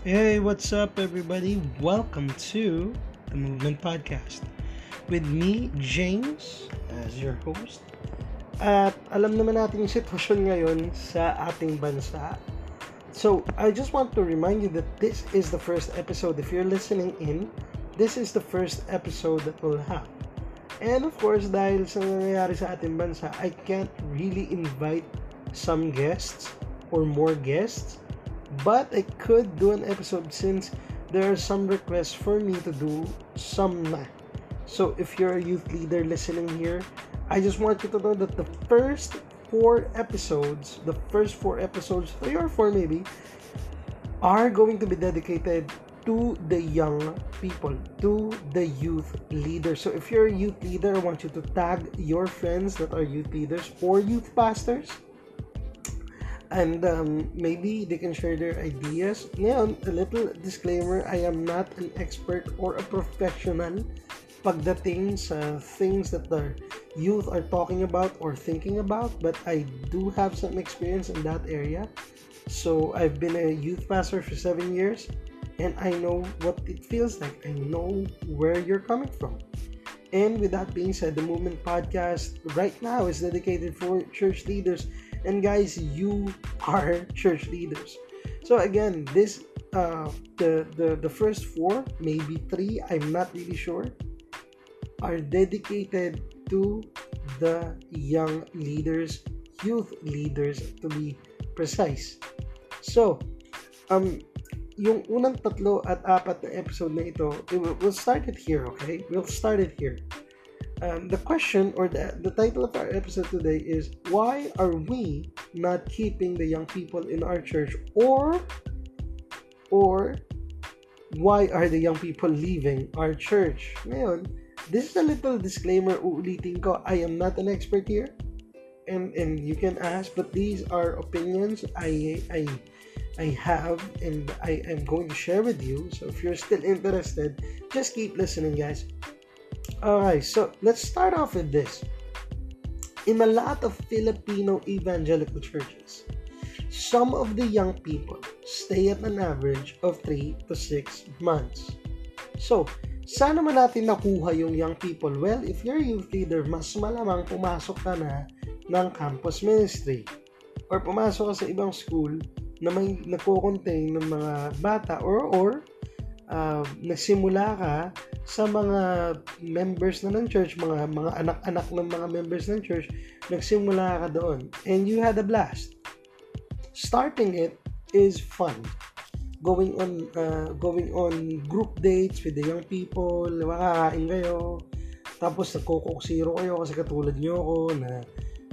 Hey, what's up, everybody? Welcome to the Movement Podcast with me, James, as your host. At alam naman natin yung sitwasyon ngayon sa ating bansa. So, I just want to remind you that this is the first episode. If you're listening in, this is the first episode that we'll have. And of course, dahil sa nangyayari sa ating bansa, I can't really invite some guests or more guests but I could do an episode since there are some requests for me to do some. So if you're a youth leader listening here, I just want you to know that the first four episodes, the first four episodes, three or four maybe, are going to be dedicated to the young people, to the youth leaders. So if you're a youth leader, I want you to tag your friends that are youth leaders or youth pastors and um, maybe they can share their ideas. Ngayon, a little disclaimer, I am not an expert or a professional pagdating sa things that the youth are talking about or thinking about, but I do have some experience in that area. So I've been a youth pastor for seven years, and I know what it feels like. I know where you're coming from. And with that being said, the Movement Podcast right now is dedicated for church leaders and guys you are church leaders. So again this uh the the the first four maybe three i'm not really sure are dedicated to the young leaders youth leaders to be precise. So um yung unang tatlo at apat na episode na ito we'll start it here okay? We'll start it here um, the question or the, the title of our episode today is why are we not keeping the young people in our church? Or or why are the young people leaving our church? Ngayon this is a little disclaimer uulitin ko. I am not an expert here. And and you can ask but these are opinions I I I have and I am going to share with you. So if you're still interested just keep listening guys Alright, so let's start off with this. In a lot of Filipino evangelical churches, some of the young people stay at an average of 3 to 6 months. So, saan naman natin nakuha yung young people? Well, if you're a youth leader, mas malamang pumasok ka na ng campus ministry or pumasok ka sa ibang school na may nagko-contain ng mga bata or or uh, nagsimula ka sa mga members na ng church, mga mga anak-anak ng mga members ng church, nagsimula ka doon and you had a blast. Starting it is fun. Going on uh, going on group dates with the young people, makakain kayo. Tapos nagko zero kayo kasi katulad niyo ako na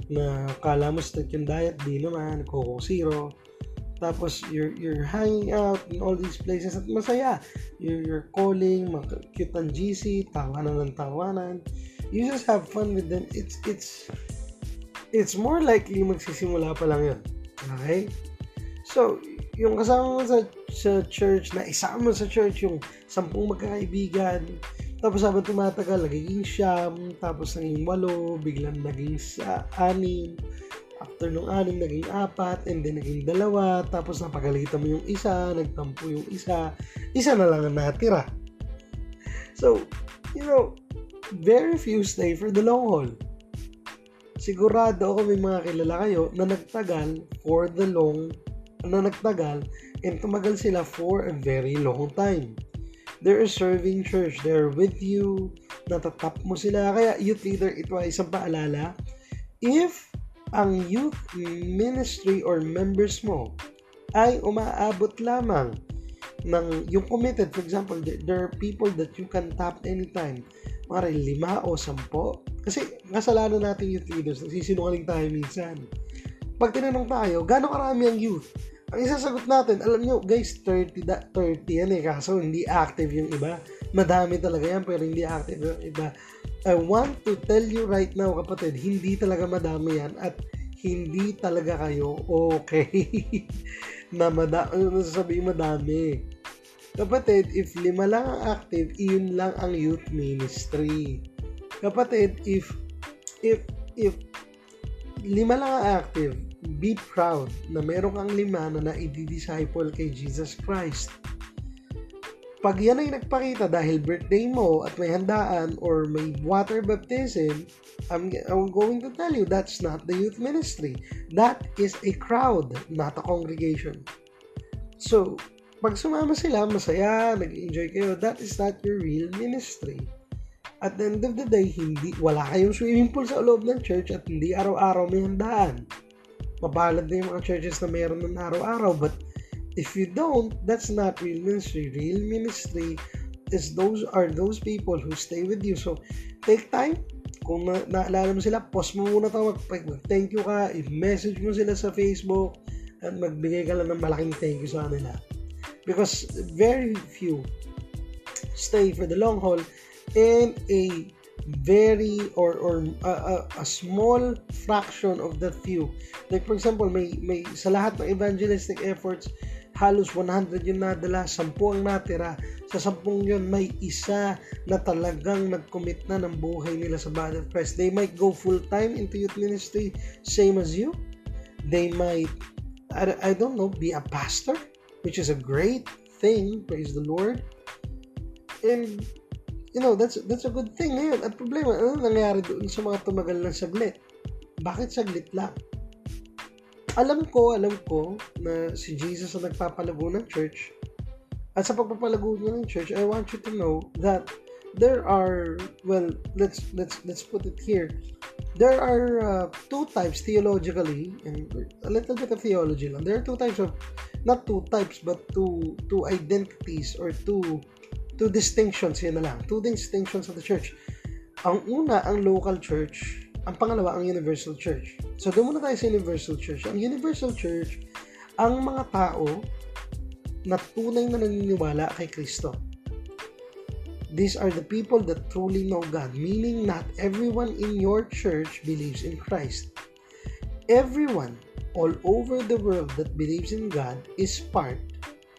na kala mo strict yung diet, di naman, nagko zero tapos you're you're hanging out in all these places at masaya. You're, you're calling cute ang GC tawanan ng tawanan. You just have fun with them. It's it's it's more likely magsisimula pa lang yun. Okay? So yung kasama mo sa, sa church na isama mo sa church yung sampung magkakaibigan. Tapos habang tumatagal nagiging siyam. Tapos naging walo biglang naging sa anim After nung anim, naging apat, and then naging dalawa, tapos napagalitan mo yung isa, nagtampo yung isa, isa na lang ang natira. So, you know, very few stay for the long haul. Sigurado ako may mga kilala kayo na nagtagal for the long, na nagtagal, and tumagal sila for a very long time. They're serving church. They're with you. Natatap mo sila. Kaya youth leader, ito ay isang paalala. If ang youth ministry or members mo ay umaabot lamang ng yung committed. For example there are people that you can tap anytime. Mga lima o sampo. Kasi kasalanan natin youth leaders nagsisinungaling tayo minsan. Pag tinanong tayo gano'ng karami ang youth? Ang isasagot natin alam nyo guys 30 da, 30 yan eh kaso hindi active yung iba. Madami talaga yan pero hindi active yung iba I want to tell you right now kapatid, hindi talaga madami yan at hindi talaga kayo okay na madami, ano sasabihin madami. Kapatid, if lima lang ang active, iyon lang ang youth ministry. Kapatid, if if if lima lang ang active, be proud na meron kang lima na na-disciple kay Jesus Christ. Pag yan ay nagpakita dahil birthday mo at may handaan or may water baptism, I'm, I'm going to tell you that's not the youth ministry. That is a crowd, not a congregation. So, pag sumama sila, masaya, nag-enjoy kayo, that is not your real ministry. At the end of the day, hindi, wala kayong swimming pool sa loob ng church at hindi araw-araw may handaan. Mabalad na yung mga churches na mayroon ng araw-araw, but If you don't, that's not real ministry. Real ministry is those are those people who stay with you. So, take time. Kung na, naalala mo sila, post mo muna ito. Mag, thank you ka. I-message mo sila sa Facebook at magbigay ka lang ng malaking thank you sa kanila. Because very few stay for the long haul and a very or or a, a, a small fraction of that few like for example may may sa lahat ng evangelistic efforts halos 100 yung nadala, 10 ang natira. Sa 10 yun, may isa na talagang nag-commit na ng buhay nila sa body of Christ. They might go full-time into youth ministry, same as you. They might, I, I don't know, be a pastor, which is a great thing, praise the Lord. And, you know, that's that's a good thing ngayon. At problema, ano nangyari doon sa mga tumagal ng saglit? Bakit saglit lang? Alam ko, alam ko na si Jesus ang nagpapalago ng church. At sa pagpapalago niya ng church, I want you to know that there are well, let's let's let's put it here. There are uh, two types theologically and a little bit of theology lang. There are two types of not two types but two two identities or two two distinctions yan na lang. Two distinctions of the church. Ang una, ang local church ang pangalawa, ang Universal Church. So, doon muna tayo sa Universal Church. Ang Universal Church, ang mga tao na tunay na naniniwala kay Kristo. These are the people that truly know God, meaning not everyone in your church believes in Christ. Everyone all over the world that believes in God is part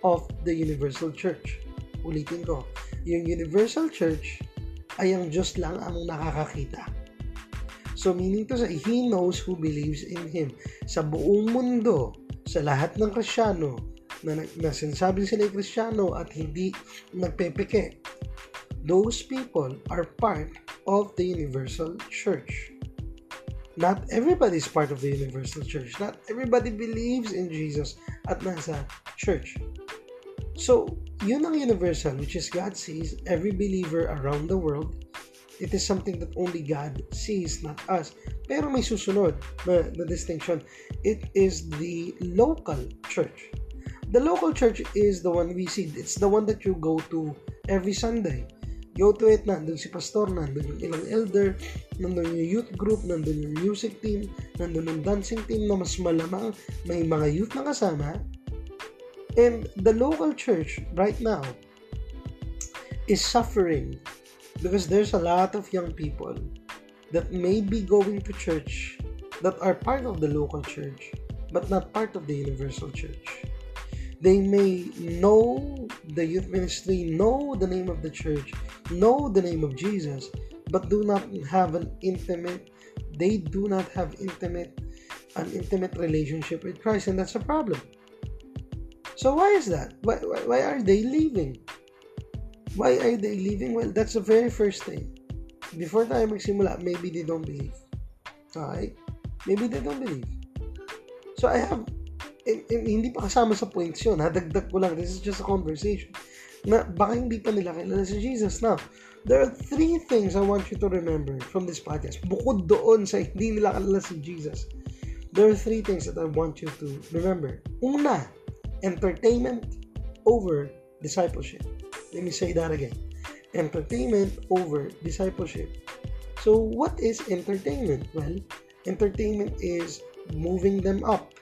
of the Universal Church. Ulitin ko, yung Universal Church ay ang Diyos lang ang nakakakita. So meaning to say, He knows who believes in Him. Sa buong mundo, sa lahat ng Krisyano, na, na sinasabi sila ay Krisyano at hindi nagpepeke, those people are part of the universal church. Not everybody is part of the universal church. Not everybody believes in Jesus at nasa church. So, yun ang universal, which is God sees every believer around the world It is something that only God sees, not us. Pero may susunod na, na distinction. It is the local church. The local church is the one we see. It's the one that you go to every Sunday. Go to it, nandun si pastor, nandun yung ilang elder, nandun yung youth group, nandun yung music team, nandun yung dancing team na mas malamang may mga youth na kasama. And the local church right now is suffering because there's a lot of young people that may be going to church that are part of the local church but not part of the universal church. They may know the youth ministry know the name of the church know the name of jesus but do not have an intimate they do not have intimate an intimate relationship with christ and that's a problem. So why is that? Why, why, why are they leaving Why are they leaving? Well, that's the very first thing. Before tayo magsimula, maybe they don't believe. Okay? Maybe they don't believe. So I have, and, and, hindi pa kasama sa points yun. Dagdag ko lang. This is just a conversation. Na baka hindi pa nila kilala si Jesus. Now, there are three things I want you to remember from this podcast. Bukod doon sa hindi nila kilala si Jesus. There are three things that I want you to remember. Una, entertainment over discipleship. Let me say that again. Entertainment over discipleship. So, what is entertainment? Well, entertainment is moving them up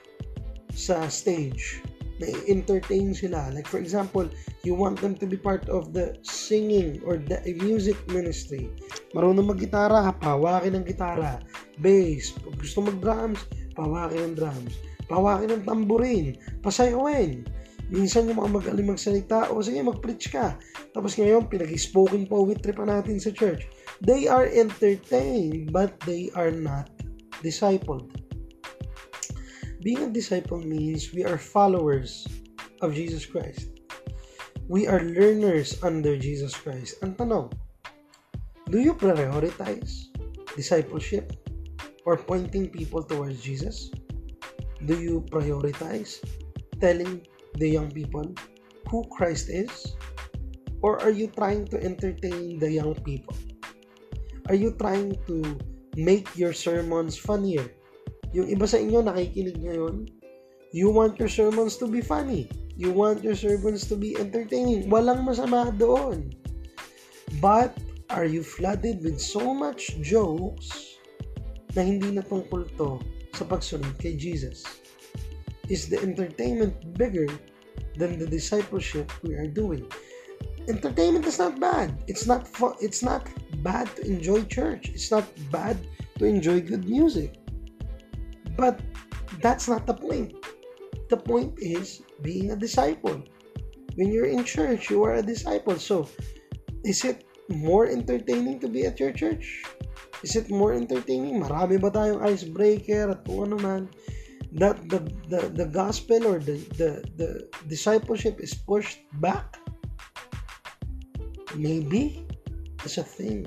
sa stage. Na-entertain sila. Like, for example, you want them to be part of the singing or the music ministry. Marunong mag-gitara, pawakin ng gitara. Bass. Pag gusto mag-drums, pawakin ng drums. Pawakin ng tamburin. Pasayawin Minsan yung mga magaling magsalita, o sige, mag-preach ka. Tapos ngayon, pinag-spoken poetry pa natin sa church. They are entertained, but they are not discipled. Being a disciple means we are followers of Jesus Christ. We are learners under Jesus Christ. Ang tanong, do you prioritize discipleship or pointing people towards Jesus? Do you prioritize telling the young people who Christ is? Or are you trying to entertain the young people? Are you trying to make your sermons funnier? Yung iba sa inyo nakikinig ngayon, you want your sermons to be funny. You want your sermons to be entertaining. Walang masama doon. But, are you flooded with so much jokes na hindi na tungkol to sa pagsunod kay Jesus? Is the entertainment bigger than the discipleship we are doing? Entertainment is not bad. It's not fu- it's not bad to enjoy church. It's not bad to enjoy good music. But that's not the point. The point is being a disciple. When you're in church, you are a disciple. So, is it more entertaining to be at your church? Is it more entertaining? Marami ba tayong icebreaker at kung ano man? That the, the, the gospel or the, the, the discipleship is pushed back? Maybe. That's a thing.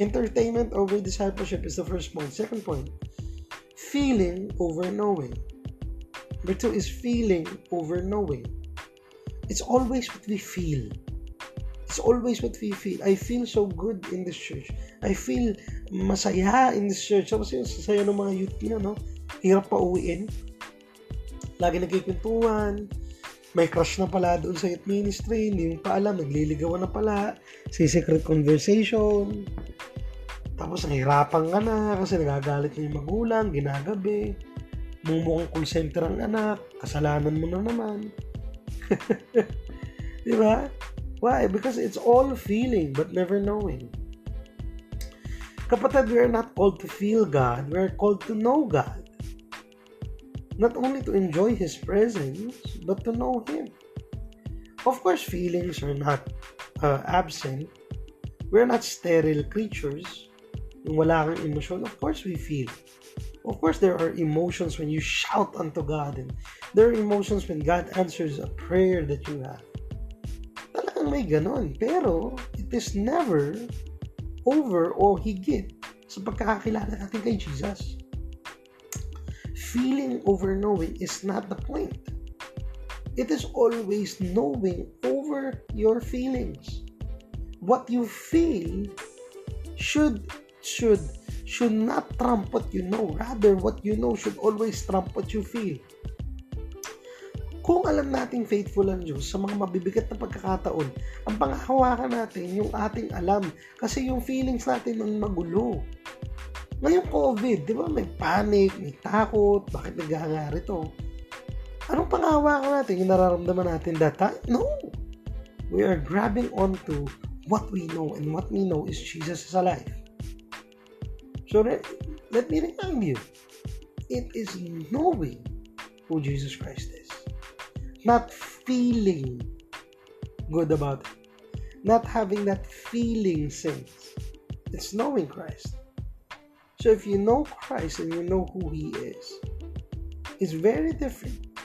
Entertainment over discipleship is the first point. Second point, feeling over knowing. Number two is feeling over knowing. It's always what we feel. It's always what we feel. I feel so good in this church. I feel masaya in this church. So, kasi sasaya ng mga youth niya, no? Hirap pa uwiin. Lagi nagkikwentuhan. May crush na pala doon sa youth ministry. Hindi mo pa alam. Nagliligawan na pala. Sa secret conversation. Tapos nahirapan ka na kasi nagagalit na yung magulang, ginagabi mumukhang call center ang anak, kasalanan mo na naman. Di ba? Why? Because it's all feeling but never knowing. Kapatid, we are not called to feel God, we are called to know God. Not only to enjoy His presence, but to know Him. Of course, feelings are not uh, absent. We're not sterile creatures. Yung wala kang emotion, of course we feel. Of course, there are emotions when you shout unto God, and there are emotions when God answers a prayer that you have. Talagang may ganon. Pero, it is never over or higit sa pagkakakilala natin kay Jesus. Feeling over knowing is not the point. It is always knowing over your feelings. What you feel should should should not trump what you know. Rather, what you know should always trump what you feel. Kung alam nating faithful ang Diyos sa mga mabibigat na pagkakataon, ang panghahawakan natin yung ating alam kasi yung feelings natin ang magulo. Ngayong COVID, di ba may panic, may takot, bakit nagangari to? Anong panghahawakan natin? Yung nararamdaman natin that time? No! We are grabbing onto what we know and what we know is Jesus is alive. So let, let me remind you, it is knowing who Jesus Christ is, not feeling good about it, not having that feeling sense. It's knowing Christ. So if you know Christ and you know who He is, it's very different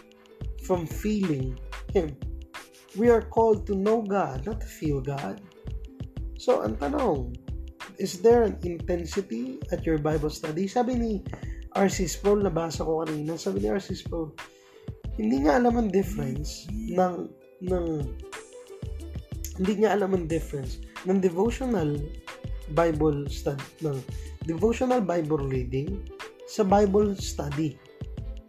from feeling Him. We are called to know God, not to feel God. So, ang tanong, is there an intensity at your Bible study? Sabi ni R.C. Sproul, nabasa ko kanina, sabi ni R.C. Sproul, hindi niya alam ang difference ng, ng hindi niya alam ang difference ng devotional Bible study, ng devotional Bible reading sa Bible study.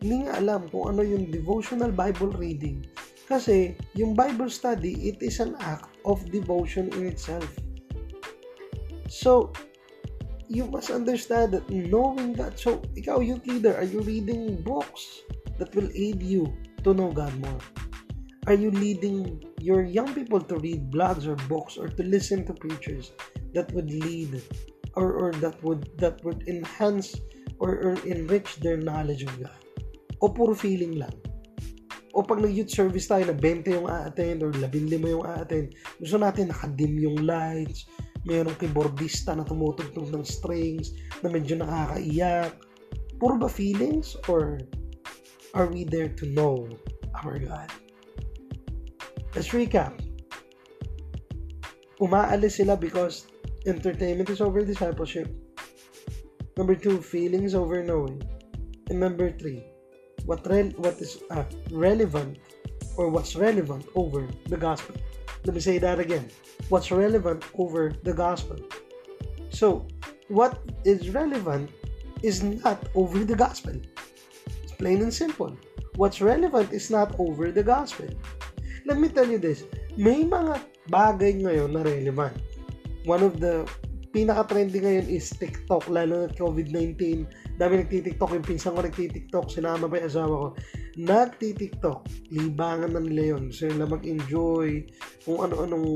Hindi niya alam kung ano yung devotional Bible reading. Kasi yung Bible study, it is an act of devotion in itself. So, you must understand that knowing God. So, ikaw, youth leader, are you reading books that will aid you to know God more? Are you leading your young people to read blogs or books or to listen to preachers that would lead or, or that would that would enhance or, or enrich their knowledge of God? O puro feeling lang? O pag nag-youth service tayo na 20 yung a-attend or 15 yung a-attend, gusto natin nakadim yung lights, mayroong keyboardista na tumutugtog ng strings na medyo nakakaiyak. Puro ba feelings or are we there to know our God? Let's recap. Umaalis sila because entertainment is over discipleship. Number two, feelings over knowing. And number three, what re- what is uh, relevant or what's relevant over the gospel. Let me say that again. What's relevant over the gospel. So, what is relevant is not over the gospel. It's plain and simple. What's relevant is not over the gospel. Let me tell you this. May mga bagay ngayon na relevant. One of the pinaka-trending ngayon is TikTok, lalo na COVID-19. Dami nagtitiktok, yung pinsan ko nagtitiktok, sinama pa yung asawa ko. Nagtitiktok, libangan na nila yun. Nila mag-enjoy, kung ano-anong,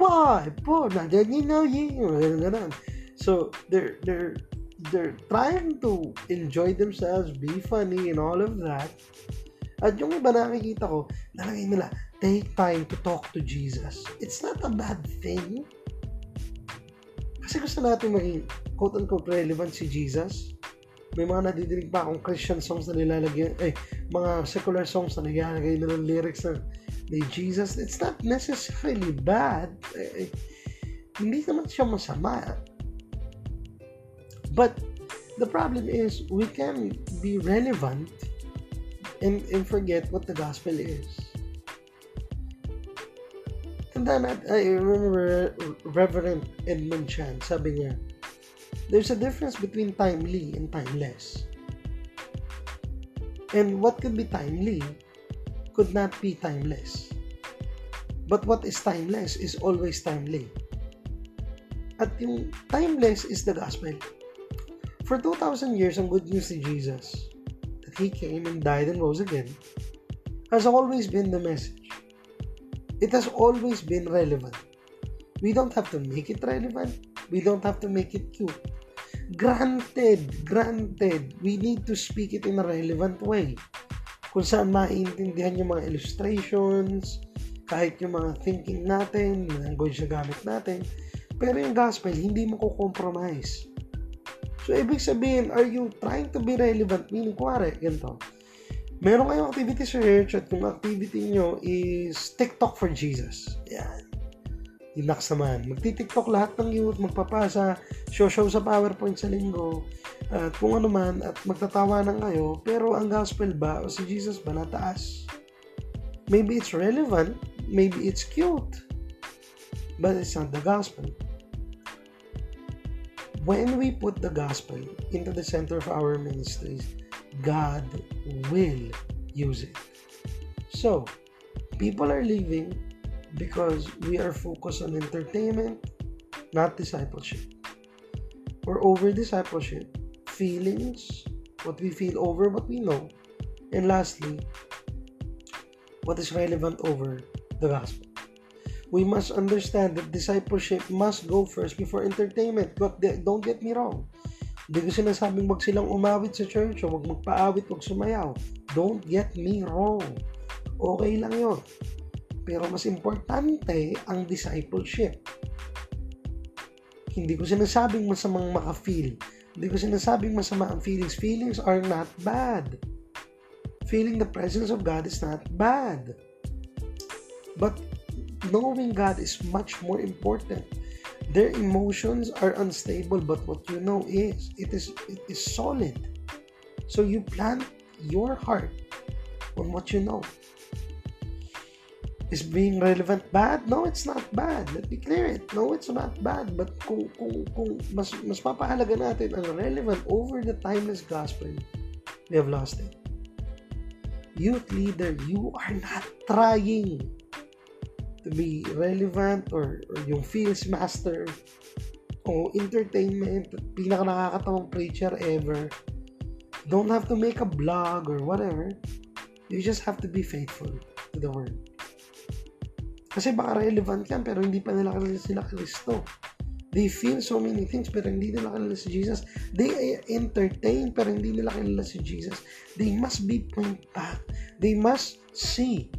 pa, po, na, you know, ganun, ganun. So, they're, they're, they're trying to enjoy themselves, be funny, and all of that. At yung iba nakikita ko, nalagay nila, take time to talk to Jesus. It's not a bad thing kasi gusto natin maging quote-unquote relevant si Jesus. May mga nadidinig pa akong Christian songs na nilalagyan, eh, mga secular songs na nilalagay na ng lyrics na ni Jesus. It's not necessarily bad. Eh, eh, hindi naman siya masama. But the problem is we can be relevant and, and forget what the gospel is. Tanda natin, I remember Reverend Edmund Chan, sabi niya, there's a difference between timely and timeless. And what could be timely could not be timeless. But what is timeless is always timely. At yung timeless is the gospel. For 2,000 years, ang good news ni Jesus, that He came and died and rose again, has always been the message it has always been relevant. We don't have to make it relevant. We don't have to make it cute. Granted, granted, we need to speak it in a relevant way. Kung saan maiintindihan yung mga illustrations, kahit yung mga thinking natin, language na gamit natin. Pero yung gospel, hindi mo ko-compromise. So, ibig sabihin, are you trying to be relevant? Meaning, kuwari, ganito meron kayong activity sa church at yung activity nyo is TikTok for Jesus. Yan. Inax naman. Magti-TikTok lahat ng youth, magpapasa, show-show sa PowerPoint sa linggo, at kung ano man, at magtatawanan kayo, pero ang gospel ba o si Jesus ba nataas? Maybe it's relevant, maybe it's cute, but it's not the gospel. When we put the gospel into the center of our ministries, God will use it. So, people are leaving because we are focused on entertainment, not discipleship. Or over discipleship, feelings, what we feel over what we know, and lastly, what is relevant over the gospel. We must understand that discipleship must go first before entertainment. But don't get me wrong. Hindi ko sinasabing wag silang umawit sa church o wag magpaawit, wag sumayaw. Don't get me wrong. Okay lang yon. Pero mas importante ang discipleship. Hindi ko sinasabing masamang maka-feel. Hindi ko sinasabing masama ang feelings. Feelings are not bad. Feeling the presence of God is not bad. But knowing God is much more important their emotions are unstable but what you know is it is it is solid. So you plant your heart on what you know. Is being relevant bad? No it's not bad. Let me clear it. No it's not bad. But kung kung kung mas mas mapahalaga natin ang relevant over the timeless gospel. We have lost it. Youth leader you are not trying to be relevant or, or yung feels master o entertainment, pinaka nakakatawang preacher ever. Don't have to make a blog or whatever. You just have to be faithful to the word. Kasi baka relevant yan pero hindi pa nila kilala sila Kristo. They feel so many things pero hindi nila kilala si Jesus. They entertain pero hindi nila kilala si Jesus. They must be point back. They must see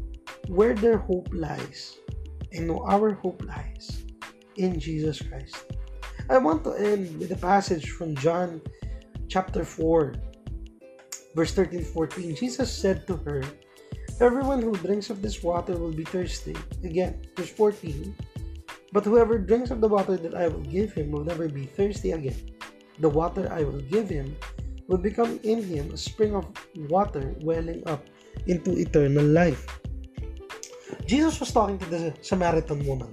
where their hope lies and our hope lies in Jesus Christ. I want to end with a passage from John chapter 4, verse 13 14. Jesus said to her, Everyone who drinks of this water will be thirsty. Again, verse 14. But whoever drinks of the water that I will give him will never be thirsty again. The water I will give him will become in him a spring of water welling up into eternal life. Jesus was talking to the Samaritan woman.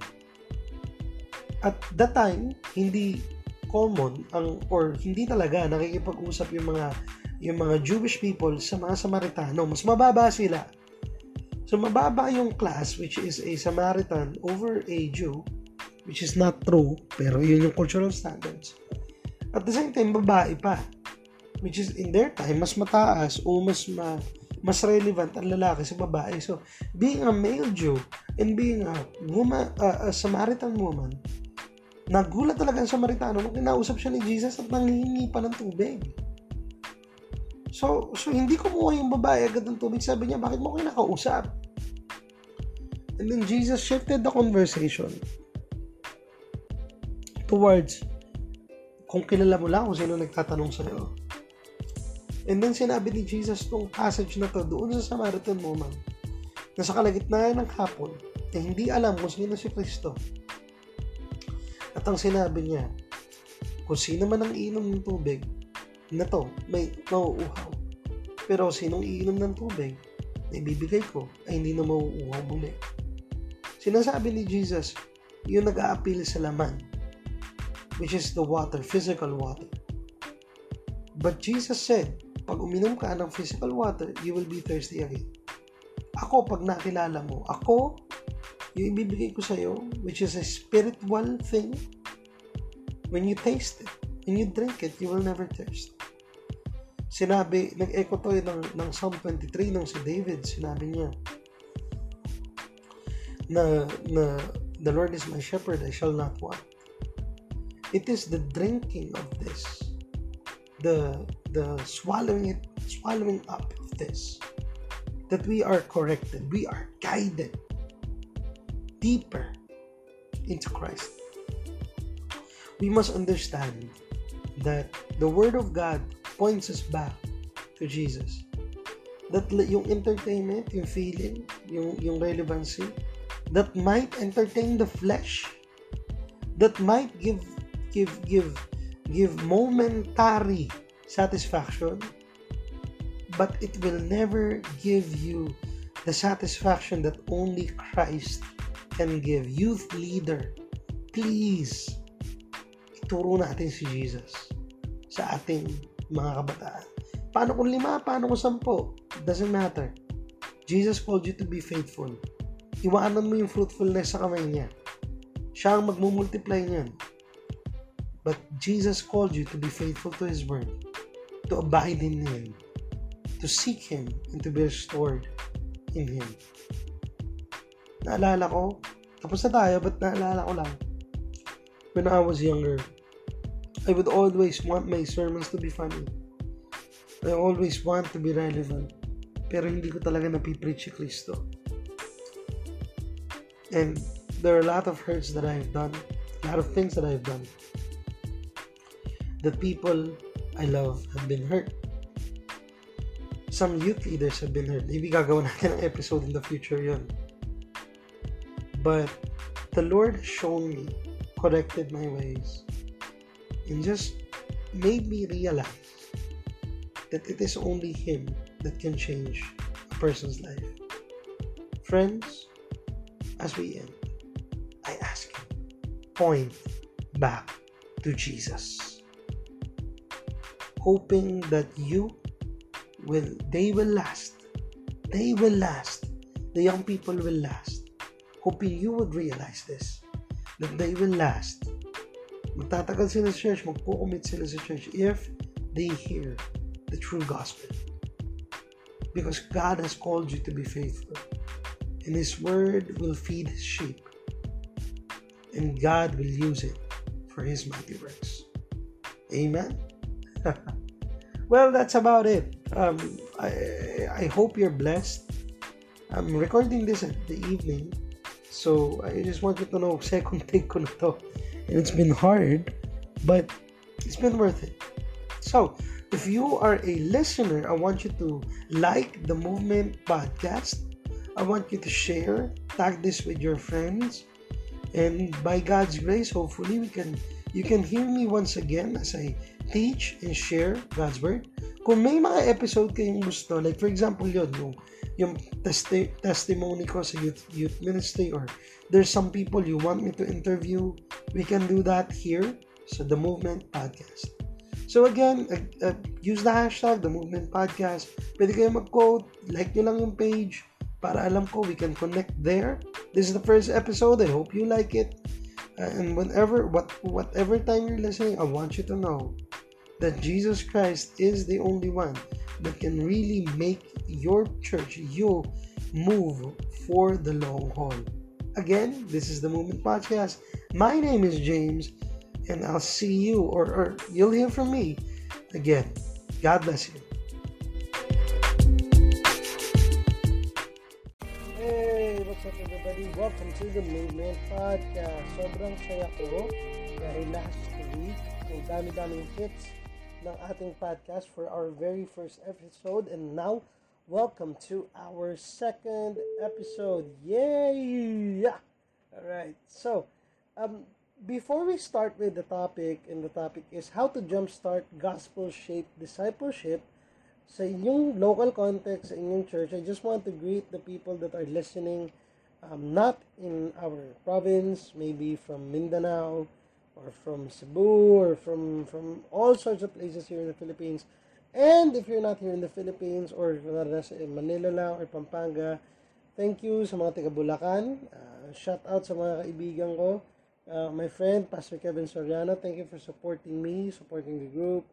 At that time, hindi common ang or hindi talaga nakikipag-usap yung mga yung mga Jewish people sa mga Samaritano. Mas mababa sila. So mababa yung class which is a Samaritan over a Jew which is not true pero yun yung cultural standards. At the same time babae pa which is in their time mas mataas o mas ma, mas relevant ang lalaki sa babae. So being a male Jew and being a woman uh, a Samaritan woman nagulat talaga ang Samaritano nung kinausap siya ni Jesus at nanghihingi pa ng tubig. So, so hindi kumuha yung babae agad ng tubig. Sabi niya, bakit mo ko kinakausap? And then Jesus shifted the conversation towards kung kilala mo lang kung sino nagtatanong sa'yo. And then sinabi ni Jesus tong passage na to doon sa Samaritan woman na sa kalagitnaan ng hapon na hindi alam kung sino si Kristo. At ang sinabi niya, kung sino man ang inom ng tubig, na to, may mauuhaw. Pero sinong iinom ng tubig na ibibigay ko ay hindi na mauuhaw muli. Sinasabi ni Jesus, yung nag-a-appeal sa laman, which is the water, physical water. But Jesus said, pag uminom ka ng physical water, you will be thirsty again. Ako, pag nakilala mo, ako, yung ibibigay ko sa'yo, which is a spiritual thing, when you taste it, when you drink it, you will never thirst sinabi, nag-echo to ng, ng Psalm 23 nung si David, sinabi niya, na, na the Lord is my shepherd, I shall not want. It is the drinking of this, the the swallowing it, swallowing up of this, that we are corrected, we are guided deeper into Christ. We must understand that the Word of God points us back to Jesus. That yung entertainment, yung feeling, yung, yung relevancy, that might entertain the flesh, that might give, give, give, give momentary satisfaction, but it will never give you the satisfaction that only Christ can give. Youth leader, please, ituro natin si Jesus sa ating mga kabataan. Paano kung lima? Paano kung sampo? Doesn't matter. Jesus called you to be faithful. Iwanan mo yung fruitfulness sa kamay niya. Siya ang magmumultiply niyan. But Jesus called you to be faithful to His Word, to abide in Him, to seek Him, and to be restored in Him. Naalala ko, tapos na tayo, but naalala ko lang, when I was younger, I would always want my sermons to be funny. I always want to be relevant. Pero hindi ko talaga napipreach si Kristo. And there are a lot of hurts that I've done, a lot of things that I've done. The people I love have been hurt. Some youth leaders have been hurt. Maybe gagawin natin ang episode in the future yun. But the Lord shown me, corrected my ways, and just made me realize that it is only Him that can change a person's life. Friends, as we end, I ask you, point back to Jesus. Hoping that you will, they will last. They will last. The young people will last. Hoping you would realize this, that they will last Magtatagal sila sa church, magpo-commit sila sa church if they hear the true gospel. Because God has called you to be faithful. And His word will feed His sheep. And God will use it for His mighty works. Amen? well, that's about it. Um, I, I hope you're blessed. I'm recording this at the evening. So I just wanted to know, second take ko to and it's been hard, but it's been worth it. So, if you are a listener, I want you to like the Movement podcast I want you to share, tag this with your friends, and by God's grace, hopefully we can you can hear me once again as I teach and share God's Word. Kung may mga episode kayong gusto, like for example yun, yung, yung testi- testimony ko sa youth, youth ministry or there's some people you want me to interview, we can do that here sa The Movement Podcast. So again, uh, uh, use the hashtag The Movement Podcast. Pwede kayo mag-quote, like nyo lang yung page para alam ko we can connect there. This is the first episode. I hope you like it. Uh, and whenever, what, whatever time you're listening, I want you to know that Jesus Christ is the only one that can really make your church, you move for the long haul. Again, this is the Movement Podcast. My name is James, and I'll see you, or, or you'll hear from me again. God bless you. Hey, what's up everybody? Welcome to the Movement Podcast. Sobrang saya ko dahil last week, ang dami-daming hits ng ating podcast for our very first episode. And now, welcome to our second episode. Yay! Yeah! Alright, so, um, before we start with the topic, and the topic is how to jumpstart gospel-shaped discipleship, sa inyong local context, sa inyong church, I just want to greet the people that are listening, um, not in our province, maybe from Mindanao, or from Cebu, or from, from all sorts of places here in the Philippines. And if you're not here in the Philippines, or in Manila lang, or Pampanga, thank you sa mga taga Bulacan. Uh, shout out sa mga kaibigan ko. Uh, my friend, Pastor Kevin Soriano, thank you for supporting me, supporting the group.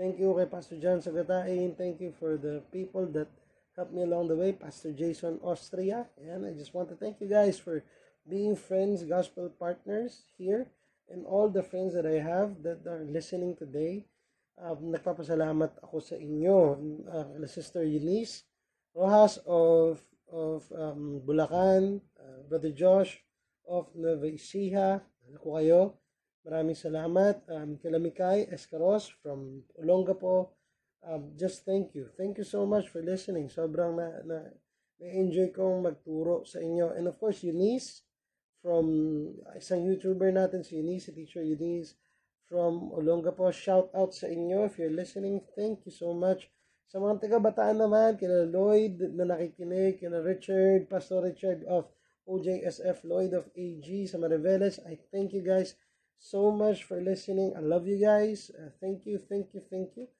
Thank you kay Pastor John Sagatain. Thank you for the people that helped me along the way. Pastor Jason Austria. And I just want to thank you guys for being friends, gospel partners here. And all the friends that I have that are listening today. Um, nagpapasalamat ako sa inyo. Uh, Sister Eunice Rojas of, of um, Bulacan. Uh, Brother Josh of Nueva Ecija. Ano ko kayo? Maraming salamat. Um, Kilamikay Escaros from Olongapo. Um, just thank you. Thank you so much for listening. Sobrang na, na, na-enjoy kong magturo sa inyo. And of course, Eunice from isang YouTuber natin, si Eunice, si Teacher Eunice from Olongapo. Shout out sa inyo if you're listening. Thank you so much. Sa mga taga-bataan naman, kina Lloyd na nakikinig, kina Richard, Pastor Richard of OJSF, Lloyd of AG sa Mariveles. I thank you guys so much for listening. I love you guys. Uh, thank you, thank you, thank you.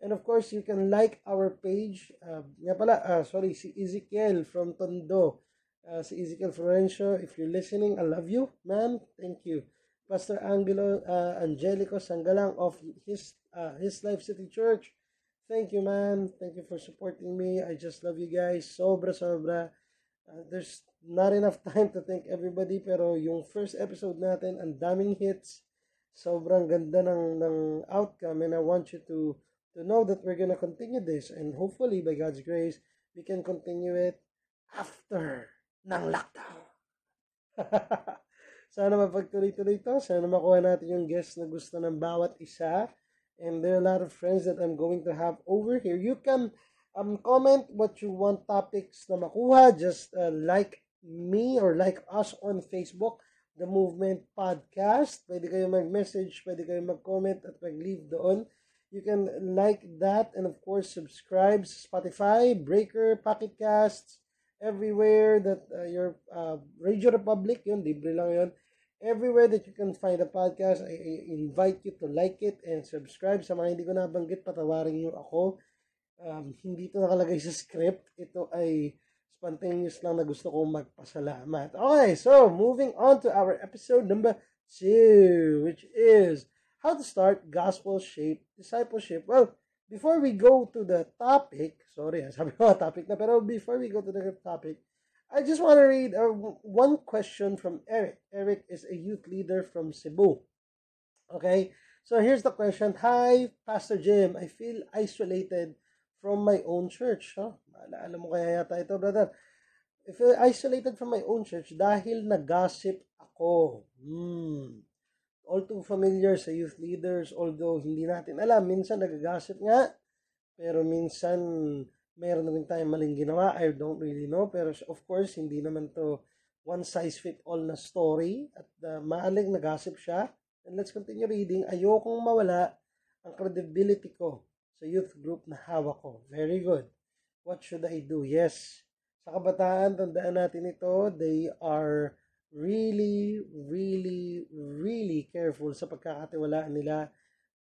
And of course, you can like our page. Uh, nga pala, uh, sorry, si Ezekiel from Tondo. Uh, si Ezekiel Florencio, if you're listening, I love you, man. Thank you. Pastor Angelo uh, Angelico Sangalang of his uh, His Life City Church. Thank you, man. Thank you for supporting me. I just love you guys. Sobra, sobra. Uh, there's not enough time to thank everybody pero yung first episode natin ang daming hits sobrang ganda ng ng outcome and I want you to to know that we're gonna continue this and hopefully by God's grace we can continue it after ng lockdown sana mapagtuloy-tuloy ito sana makuha natin yung guest na gusto ng bawat isa and there are a lot of friends that I'm going to have over here you can um, comment what you want topics na makuha. Just uh, like me or like us on Facebook, The Movement Podcast. Pwede kayo mag-message, pwede kayo mag-comment at mag-leave doon. You can like that and of course subscribe Spotify, Breaker, Pocket Casts, everywhere that uh, your uh, Radio Republic, yun, libre lang yun. Everywhere that you can find a podcast, I, I invite you to like it and subscribe. Sa mga hindi ko nabanggit, patawarin niyo ako um, hindi ito nakalagay sa script. Ito ay spontaneous lang na gusto kong magpasalamat. Okay, so moving on to our episode number two, which is how to start gospel-shaped discipleship. Well, before we go to the topic, sorry, sabi ko topic na, pero before we go to the topic, I just want to read uh, one question from Eric. Eric is a youth leader from Cebu. Okay, so here's the question. Hi, Pastor Jim. I feel isolated from my own church. Huh? Alam mo kaya yata ito, brother. If you're isolated from my own church dahil nag-gossip ako. Hmm. All too familiar sa youth leaders, although hindi natin alam, minsan nag-gossip nga, pero minsan meron na rin tayong maling ginawa. I don't really know. Pero of course, hindi naman to one size fit all na story. At uh, maaling nagasip siya. And let's continue reading. Ayokong mawala ang credibility ko sa youth group na hawak ko. Very good. What should I do? Yes. Sa kabataan, tandaan natin ito. They are really, really careful sa pagkakatiwalaan nila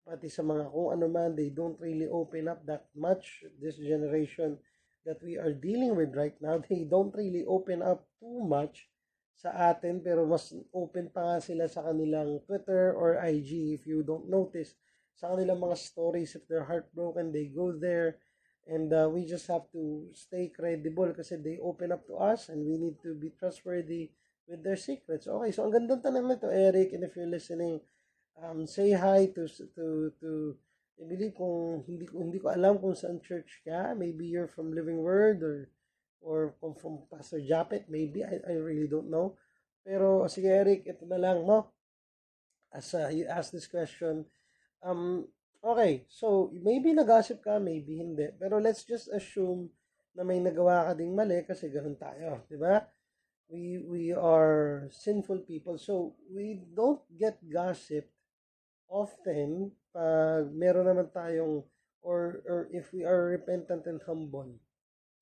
pati sa mga kung ano man, they don't really open up that much. This generation that we are dealing with right now, they don't really open up too much sa atin, pero mas open pa nga sila sa kanilang Twitter or IG if you don't notice. Sa kanilang mga stories, if they're heartbroken, they go there. And uh, we just have to stay credible kasi they open up to us and we need to be trustworthy with their secrets. Okay, so ang gandang tanong nito, Eric, and if you're listening, um, say hi to to to I believe kung hindi ko hindi ko alam kung saan church ka, maybe you're from Living Word or or from, from Pastor Japet, maybe I, I really don't know. Pero sige Eric, ito na lang, no? As uh, you ask this question, um okay, so maybe nag-gossip ka, maybe hindi. Pero let's just assume na may nagawa ka ding mali kasi ganoon tayo, di ba? We we are sinful people, so we don't get gossip often, pag meron naman tayong, or, or if we are repentant and humble,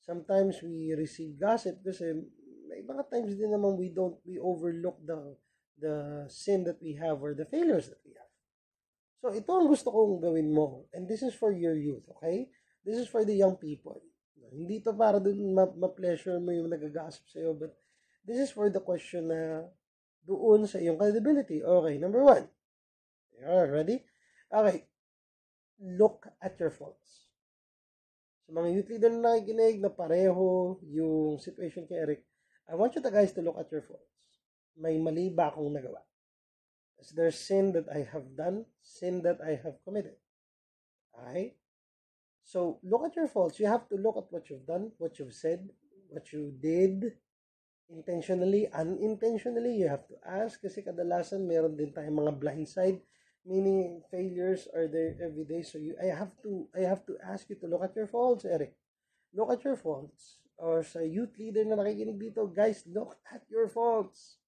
sometimes we receive gossip kasi may mga times din naman we don't, we overlook the, the sin that we have or the failures that we have. So, ito ang gusto kong gawin mo. And this is for your youth, okay? This is for the young people. Hindi to para dun ma-pleasure mo yung nagagasip sa'yo, but this is for the question na doon sa iyong credibility. Okay, number one, Yeah, ready? Okay. Look at your faults. Sa mga youth leader na nakikinig na pareho yung situation kay Eric, I want you to guys to look at your faults. May mali ba akong nagawa? Is there sin that I have done? Sin that I have committed? Okay? So, look at your faults. You have to look at what you've done, what you've said, what you did, intentionally, unintentionally. You have to ask. Kasi kadalasan meron din tayong mga blind side meaning failures are there every day. So you I have to I have to ask you to look at your faults Eric. Look at your faults. Or sa youth leader na nakikinig dito guys look at your faults.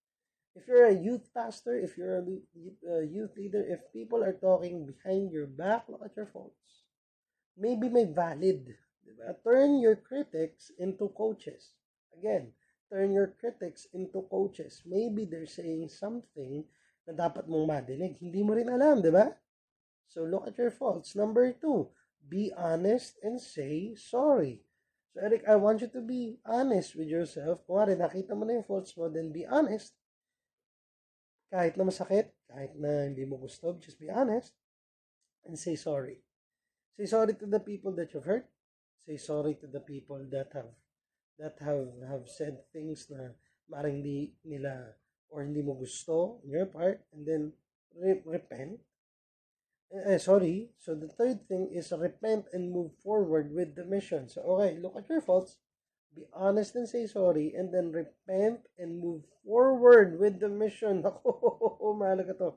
If you're a youth pastor if you're a youth leader if people are talking behind your back look at your faults. Maybe may valid diba? turn your critics into coaches. Again turn your critics into coaches maybe they're saying something na dapat mong madinig. Hindi mo rin alam, di ba? So, look at your faults. Number two, be honest and say sorry. So, Eric, I want you to be honest with yourself. Kung rin, nakita mo na yung faults mo, then be honest. Kahit na masakit, kahit na hindi mo gusto, just be honest and say sorry. Say sorry to the people that you've hurt. Say sorry to the people that have that have have said things na maring hindi nila or hindi mo gusto on your part and then re- repent. Eh, eh, sorry. So the third thing is repent and move forward with the mission. So okay look at your faults. Be honest and say sorry and then repent and move forward with the mission. Ako mahalaga to.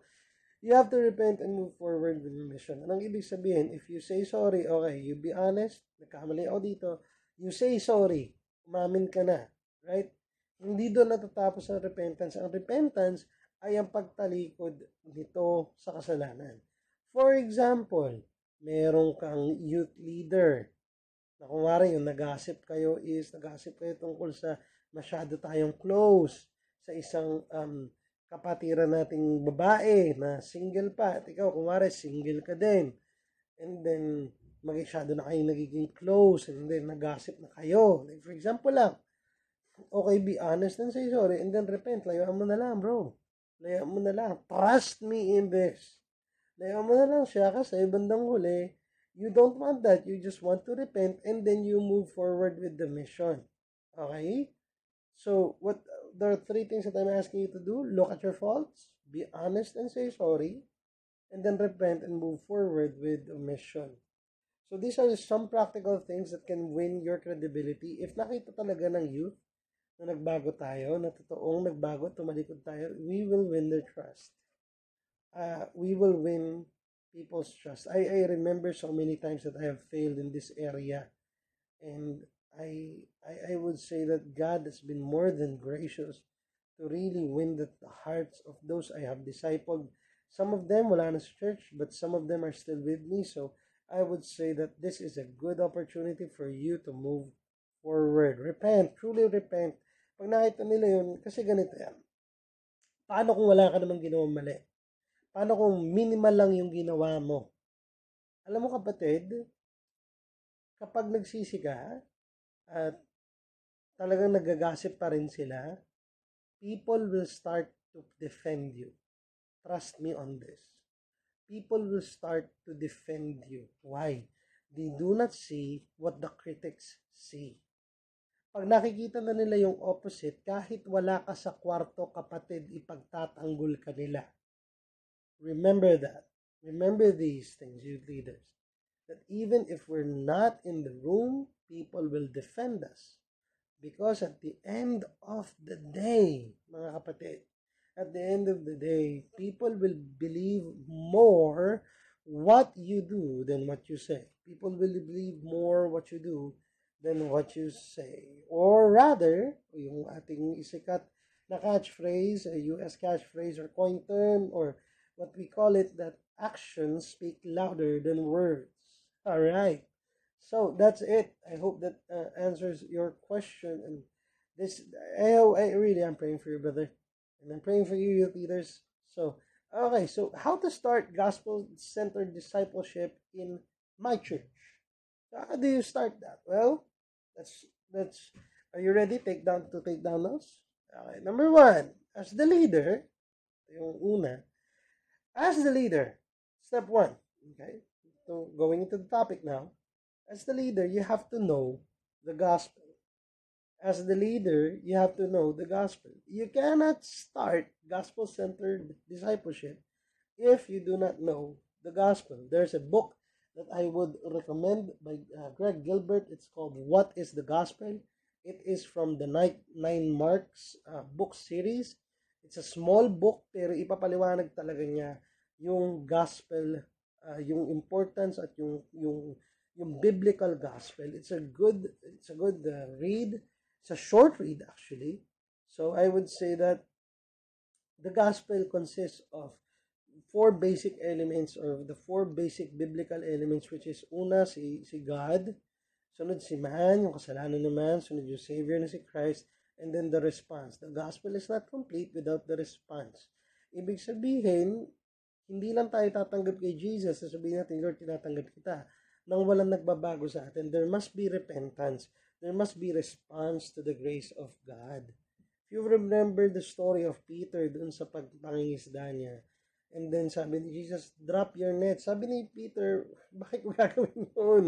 You have to repent and move forward with the mission. Anong ibig sabihin? If you say sorry okay you be honest. Nagkamali ako dito. You say sorry umamin ka na right hindi doon natatapos ang repentance. Ang repentance ay ang pagtalikod nito sa kasalanan. For example, meron kang youth leader na kumari yung nagasip kayo is nagasip kayo tungkol sa masyado tayong close sa isang um, kapatiran nating babae na single pa at ikaw kumari single ka din and then masyado na kayo nagiging close and then nagasip na kayo like for example lang okay, be honest and say sorry and then repent. Layuan mo na lang, bro. Layuan mo na lang. Trust me in this. Layuan mo na lang siya kasi bandang huli, you don't want that. You just want to repent and then you move forward with the mission. Okay? So, what there are three things that I'm asking you to do. Look at your faults, be honest and say sorry, and then repent and move forward with the mission. So these are some practical things that can win your credibility. If nakita talaga ng youth na nagbago tayo, na totoong nagbago, tumalikod tayo, we will win their trust. Uh, we will win people's trust. I, I remember so many times that I have failed in this area. And I, I, I would say that God has been more than gracious to really win the, the hearts of those I have discipled. Some of them wala na sa church, but some of them are still with me. So I would say that this is a good opportunity for you to move forward. Repent, truly repent. Pag nakita nila yun, kasi ganito yan. Paano kung wala ka namang ginawang mali? Paano kung minimal lang yung ginawa mo? Alam mo kapatid, kapag nagsisi ka at talagang nagagasip pa rin sila, people will start to defend you. Trust me on this. People will start to defend you. Why? They do not see what the critics see. Pag nakikita na nila yung opposite, kahit wala ka sa kwarto, kapatid, ipagtatanggol ka nila. Remember that. Remember these things, you leaders. That even if we're not in the room, people will defend us. Because at the end of the day, mga kapatid, at the end of the day, people will believe more what you do than what you say. People will believe more what you do than what you say. Or rather, yung ating isikat na catchphrase, a US catchphrase or coin term, or what we call it, that actions speak louder than words. All right. So that's it. I hope that uh, answers your question. And this, I, I really am praying for you, brother. And I'm praying for you, youth leaders. So, okay. So, how to start gospel centered discipleship in my church? How do you start that? Well, that's that's. Are you ready? Take down to take down notes. Okay. Number one, as the leader, yung una, as the leader, step one. Okay. So going into the topic now, as the leader, you have to know the gospel. As the leader, you have to know the gospel. You cannot start gospel centered discipleship if you do not know the gospel. There's a book that I would recommend by uh, Greg Gilbert. It's called What is the Gospel? It is from the Nine, Marks uh, book series. It's a small book pero ipapaliwanag talaga niya yung gospel, uh, yung importance at yung yung yung biblical gospel. It's a good it's a good uh, read. It's a short read actually. So I would say that the gospel consists of four basic elements or the four basic biblical elements which is una si si God, sunod si man, yung kasalanan ng man, sunod yung Savior na si Christ, and then the response. The gospel is not complete without the response. Ibig sabihin, hindi lang tayo tatanggap kay Jesus, sasabihin natin, Lord, tinatanggap kita. Nang walang nagbabago sa atin, there must be repentance. There must be response to the grace of God. If you remember the story of Peter dun sa pagpangingisda niya, And then sabi ni Jesus, drop your net. Sabi ni Peter, bakit mo gagawin yun?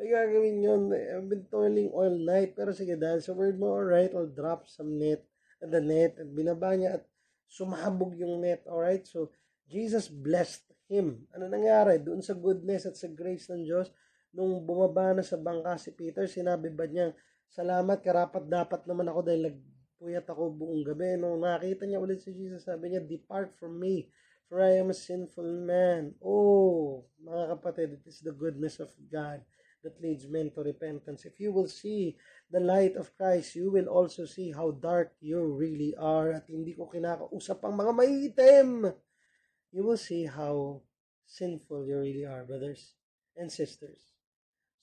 May gagawin yun. I've been toiling all night. Pero sige, dahil sa word mo, alright, I'll drop some net the net. At binaba niya at sumabog yung net. Alright, so Jesus blessed him. Ano nangyari? Doon sa goodness at sa grace ng Diyos, nung bumaba na sa bangka si Peter, sinabi ba niya, salamat, karapat dapat naman ako dahil nagpuyat ako buong gabi. Nung nakita niya ulit si Jesus, sabi niya, depart from me for I am a sinful man. Oh, mga kapatid, it is the goodness of God that leads men to repentance. If you will see the light of Christ, you will also see how dark you really are. At hindi ko kinakausap ang mga maiitim. You will see how sinful you really are, brothers and sisters.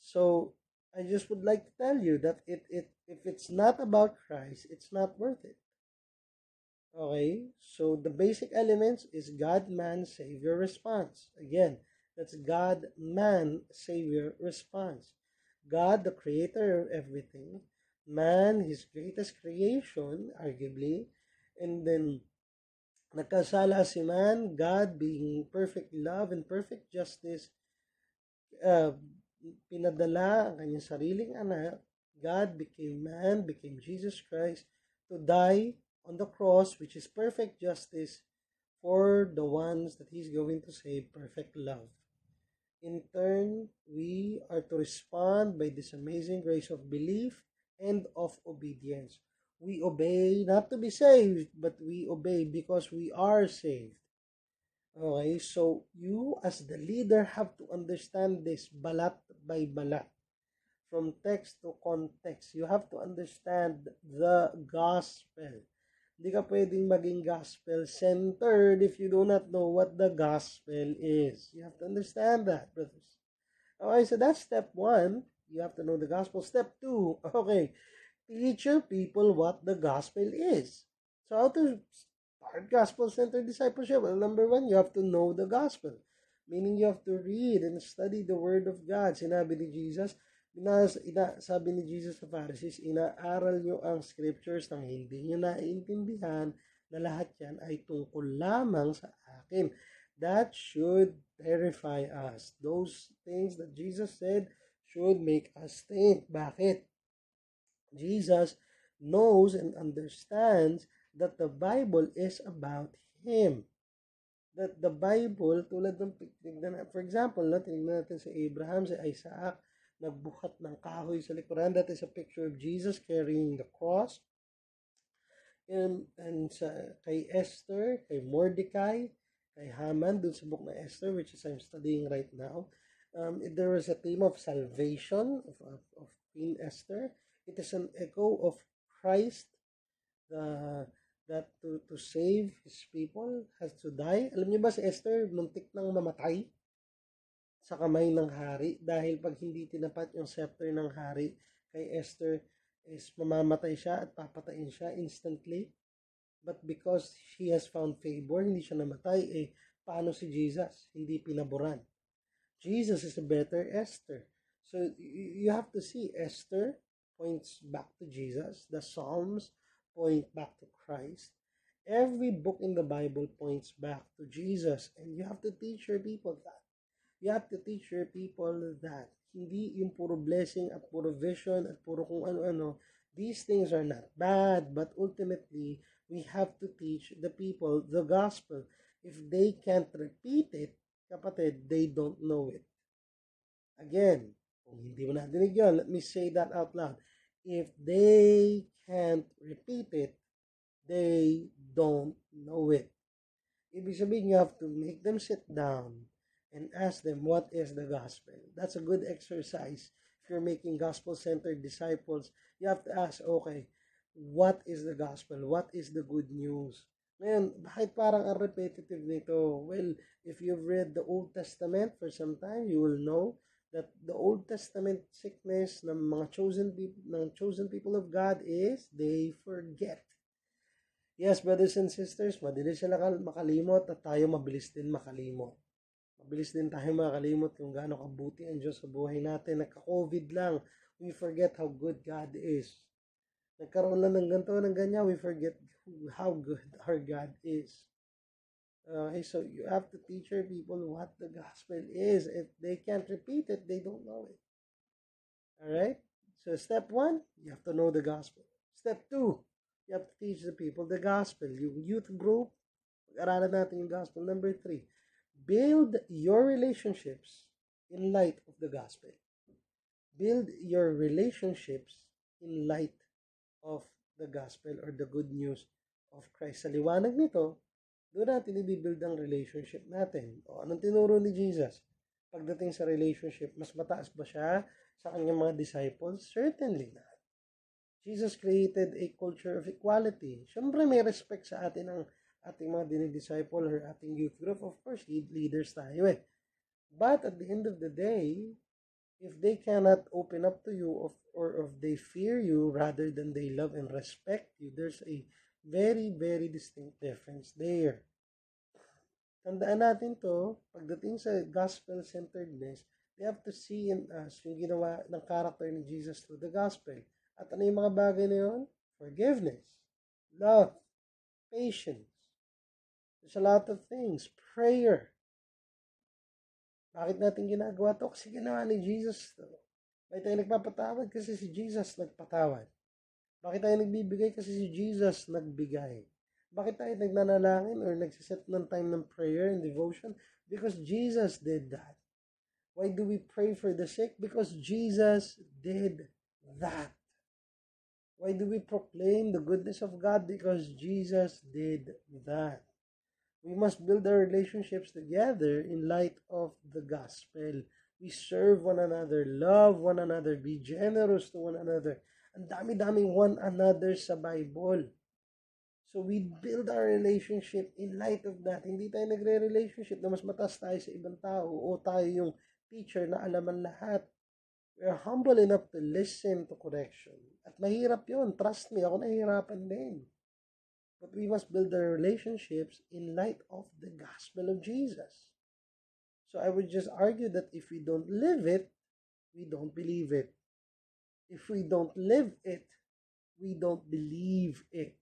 So, I just would like to tell you that it, it if it's not about Christ, it's not worth it. Okay, so the basic elements is God, man, Savior, response. Again, that's God, man, Savior, response. God, the creator of everything. Man, his greatest creation, arguably. And then, nagkasala si man, God being perfect love and perfect justice, uh, pinadala ang kanyang sariling anak, God became man, became Jesus Christ, to die on the cross, which is perfect justice for the ones that He's going to save, perfect love. In turn, we are to respond by this amazing grace of belief and of obedience. We obey not to be saved, but we obey because we are saved. Okay, so you as the leader have to understand this balat by balat. from text to context. You have to understand the gospel. Hindi ka pwedeng maging gospel-centered if you do not know what the gospel is. You have to understand that, brothers. Okay, so that's step one. You have to know the gospel. Step two, okay, teach your people what the gospel is. So how to start gospel-centered discipleship? Well, number one, you have to know the gospel. Meaning you have to read and study the Word of God. Sinabi ni Jesus, Binas, ina, sabi ni Jesus sa Pharisees, inaaral nyo ang scriptures nang hindi nyo naiintindihan na lahat yan ay tungkol lamang sa akin. That should terrify us. Those things that Jesus said should make us think. Bakit? Jesus knows and understands that the Bible is about Him. That the Bible, tulad ng, for example, no, tingnan natin si Abraham, si Isaac, nagbuhat ng kahoy sa likuran. That is a picture of Jesus carrying the cross. And, and sa, kay Esther, kay Mordecai, kay Haman, dun sa book na Esther, which is I'm studying right now, um, there was a theme of salvation of, of, of Queen Esther. It is an echo of Christ, the that to, to save his people has to die. Alam niyo ba si Esther, muntik nang mamatay? sa kamay ng hari dahil pag hindi tinapat yung scepter ng hari kay Esther is mamamatay siya at papatayin siya instantly. But because he has found favor, hindi siya namatay, eh, paano si Jesus? Hindi pinaboran. Jesus is a better Esther. So, you have to see Esther points back to Jesus. The Psalms point back to Christ. Every book in the Bible points back to Jesus. And you have to teach your people that. you have to teach your people that hindi yung puro blessing at puro vision at puro kung ano-ano. These things are not bad, but ultimately, we have to teach the people the gospel. If they can't repeat it, kapatid, they don't know it. Again, kung hindi mo nadinig yun, let me say that out loud. If they can't repeat it, they don't know it. Ibig sabihin, you have to make them sit down and ask them what is the gospel. That's a good exercise. If you're making gospel centered disciples, you have to ask, okay, what is the gospel? What is the good news? Ngayon, bakit parang ang repetitive nito? Well, if you've read the Old Testament for some time, you will know that the Old Testament sickness ng mga chosen people, ng chosen people of God is they forget. Yes, brothers and sisters, madalis sila makalimot at tayo mabilis din makalimot. Mabilis din tayo makalimot kung gaano kabuti ang Diyos sa buhay natin. Nagka-COVID lang, we forget how good God is. Nagkaroon lang ng ganito, ng ganyan, we forget how good our God is. Okay, so you have to teach your people what the gospel is. If they can't repeat it, they don't know it. Alright? So step one, you have to know the gospel. Step two, you have to teach the people the gospel. Yung youth group, pag-aralan natin yung gospel. Number three, Build your relationships in light of the gospel. Build your relationships in light of the gospel or the good news of Christ. Sa liwanag nito, doon natin i-build ang relationship natin. O anong tinuro ni Jesus? Pagdating sa relationship, mas mataas ba siya sa kanyang mga disciples? Certainly not. Jesus created a culture of equality. Siyempre may respect sa atin ang ating mga dinidisciple or ating youth group, of course, lead leaders tayo eh. But at the end of the day, if they cannot open up to you of, or if they fear you rather than they love and respect you, there's a very, very distinct difference there. Tandaan natin to, pagdating sa gospel-centeredness, they have to see in us yung ginawa ng character ni Jesus through the gospel. At ano yung mga bagay na yun? Forgiveness, love, patience, There's a lot of things. Prayer. Bakit natin ginagawa to? Kasi ginawa ni Jesus to. Bakit tayo nagpapatawad? Kasi si Jesus nagpatawad. Bakit tayo nagbibigay? Kasi si Jesus nagbigay. Bakit tayo nagnanalangin or nagsiset ng time ng prayer and devotion? Because Jesus did that. Why do we pray for the sick? Because Jesus did that. Why do we proclaim the goodness of God? Because Jesus did that. We must build our relationships together in light of the gospel. we serve one another, love one another, be generous to one another. Ang dami-daming one another sa Bible. So we build our relationship in light of that. Hindi tayo nagre-relationship na mas matas tayo sa ibang tao o tayo yung teacher na alaman lahat. We are humble enough to listen to correction. At mahirap yon Trust me, ako nahihirapan din. But we must build our relationships in light of the gospel of Jesus. So I would just argue that if we don't live it, we don't believe it. If we don't live it, we don't believe it.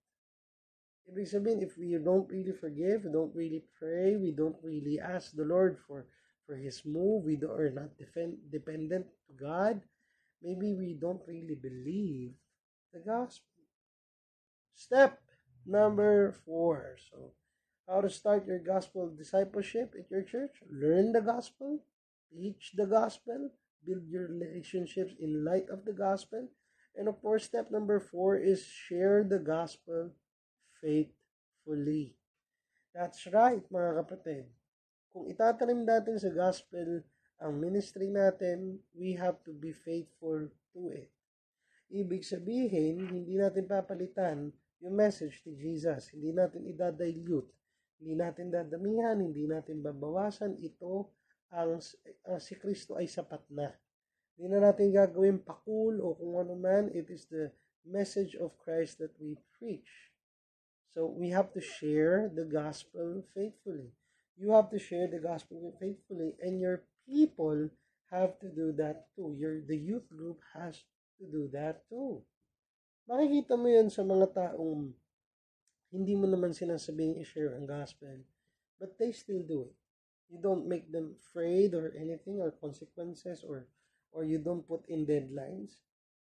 Ibig sabihin, if we don't really forgive, we don't really pray, we don't really ask the Lord for for His move, we are not defend, dependent to God, maybe we don't really believe the gospel. Step number four. So, how to start your gospel discipleship at your church? Learn the gospel, teach the gospel, build your relationships in light of the gospel. And of course, step number four is share the gospel faithfully. That's right, mga kapatid. Kung itatanim natin sa gospel ang ministry natin, we have to be faithful to it. Ibig sabihin, hindi natin papalitan yung message ni Jesus. Hindi natin idadilute. Hindi natin dadamihan, hindi natin babawasan. Ito, ang, ang si Kristo ay sapat na. Hindi na natin gagawin pakul o kung ano man. It is the message of Christ that we preach. So we have to share the gospel faithfully. You have to share the gospel faithfully, and your people have to do that too. Your the youth group has to do that too. Makikita mo yan sa mga taong hindi mo naman sinasabing i-share ang gospel, but they still do it. You don't make them afraid or anything or consequences or or you don't put in deadlines.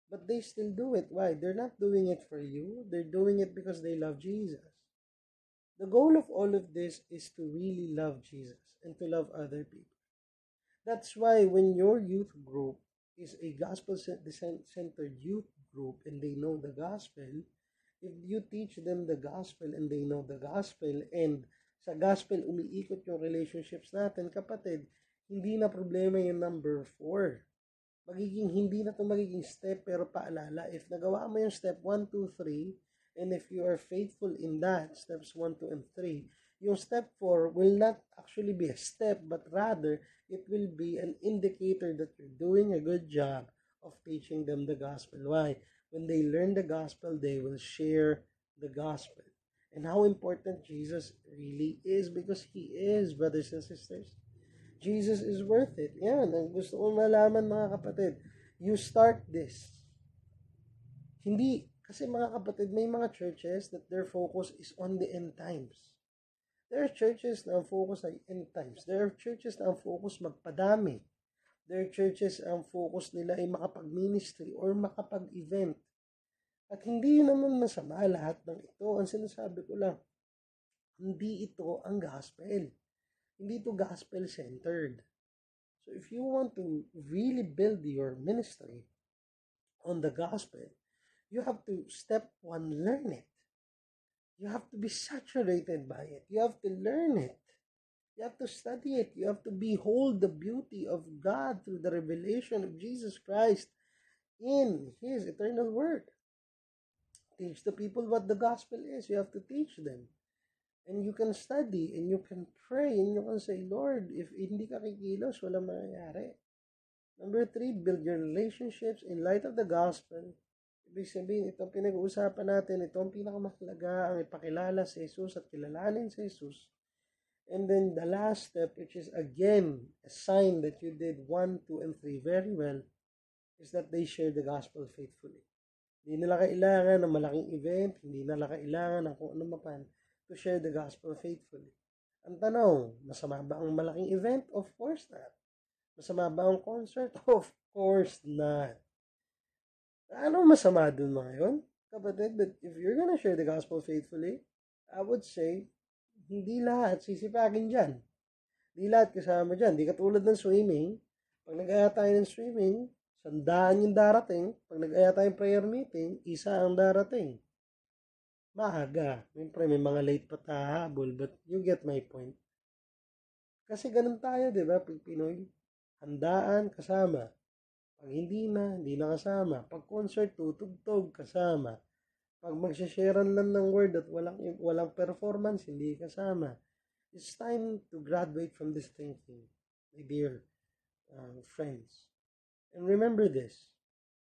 But they still do it. Why? They're not doing it for you. They're doing it because they love Jesus. The goal of all of this is to really love Jesus and to love other people. That's why when your youth group is a gospel centered youth group and they know the gospel, if you teach them the gospel and they know the gospel and sa gospel umiikot yung relationships natin, kapatid, hindi na problema yung number four. Magiging hindi na to magiging step pero paalala if nagawa mo yung step 1, 2, 3 and if you are faithful in that steps 1, 2, and 3 yung step 4 will not actually be a step but rather it will be an indicator that you're doing a good job of teaching them the gospel. Why? When they learn the gospel they will share the gospel and how important Jesus really is because he is brothers and sisters Jesus is worth it. Yan, ang gusto kong malaman mga kapatid. You start this. Hindi, kasi mga kapatid, may mga churches that their focus is on the end times. There are churches na ang focus ay end times. There are churches na ang focus magpadami. There are churches ang focus nila ay makapag-ministry or makapag-event. At hindi naman masama lahat ng ito. Ang sinasabi ko lang, hindi ito ang gospel. Hindi to gospel-centered. So if you want to really build your ministry on the gospel, you have to step one, learn it. You have to be saturated by it. You have to learn it. You have to study it. You have to behold the beauty of God through the revelation of Jesus Christ in His eternal Word. Teach the people what the gospel is. You have to teach them. And you can study and you can pray and you can say, Lord, if hindi ka kikilos, wala mangyayari. Number three, build your relationships in light of the gospel. Ibig sabihin, itong pinag-uusapan natin, itong pinakamahalaga ang ipakilala sa Jesus at kilalanin sa Jesus. And then the last step, which is again a sign that you did 1, 2, and 3 very well, is that they share the gospel faithfully. Hindi nila kailangan ng malaking event, hindi nila kailangan ng kung ano mapan to share the gospel faithfully. Ang tanong, masama ba ang malaking event? Of course not. Masama ba ang concert? Of course not. Ano masama dun mga yun? Kapatid, but if you're gonna share the gospel faithfully, I would say, hindi lahat sisipagin dyan. Hindi lahat kasama dyan. Hindi katulad ng swimming. Pag nag-aya tayo ng swimming, sandaan yung darating. Pag nag-aya tayo ng prayer meeting, isa ang darating maaga. Siyempre, may mga late pa tahabol, but you get my point. Kasi ganun tayo, di ba, Pinoy? handaan, kasama. Pag hindi na, hindi na kasama. Pag concert, tutugtog, kasama. Pag magsasharean lang ng word at walang, walang performance, hindi kasama. It's time to graduate from this thinking, my dear uh, friends. And remember this,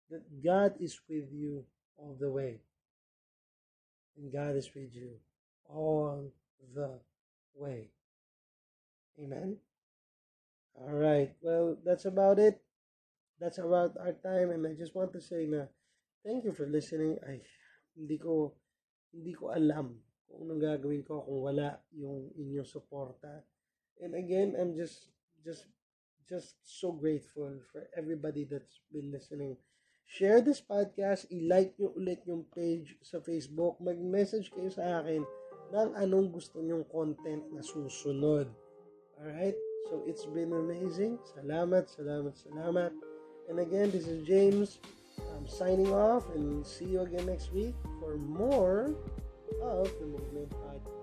that God is with you all the way. And God is with you all the way. Amen? All right. Well, that's about it. That's about our time. And I just want to say na thank you for listening. Ay, hindi ko, hindi ko alam kung anong gagawin ko kung wala yung inyong suporta. And again, I'm just, just, just so grateful for everybody that's been listening. Share this podcast, i-like nyo ulit yung page sa Facebook, mag-message kayo sa akin ng anong gusto nyong content na susunod. Alright? So, it's been amazing. Salamat, salamat, salamat. And again, this is James. I'm signing off and see you again next week for more of the Movement Podcast.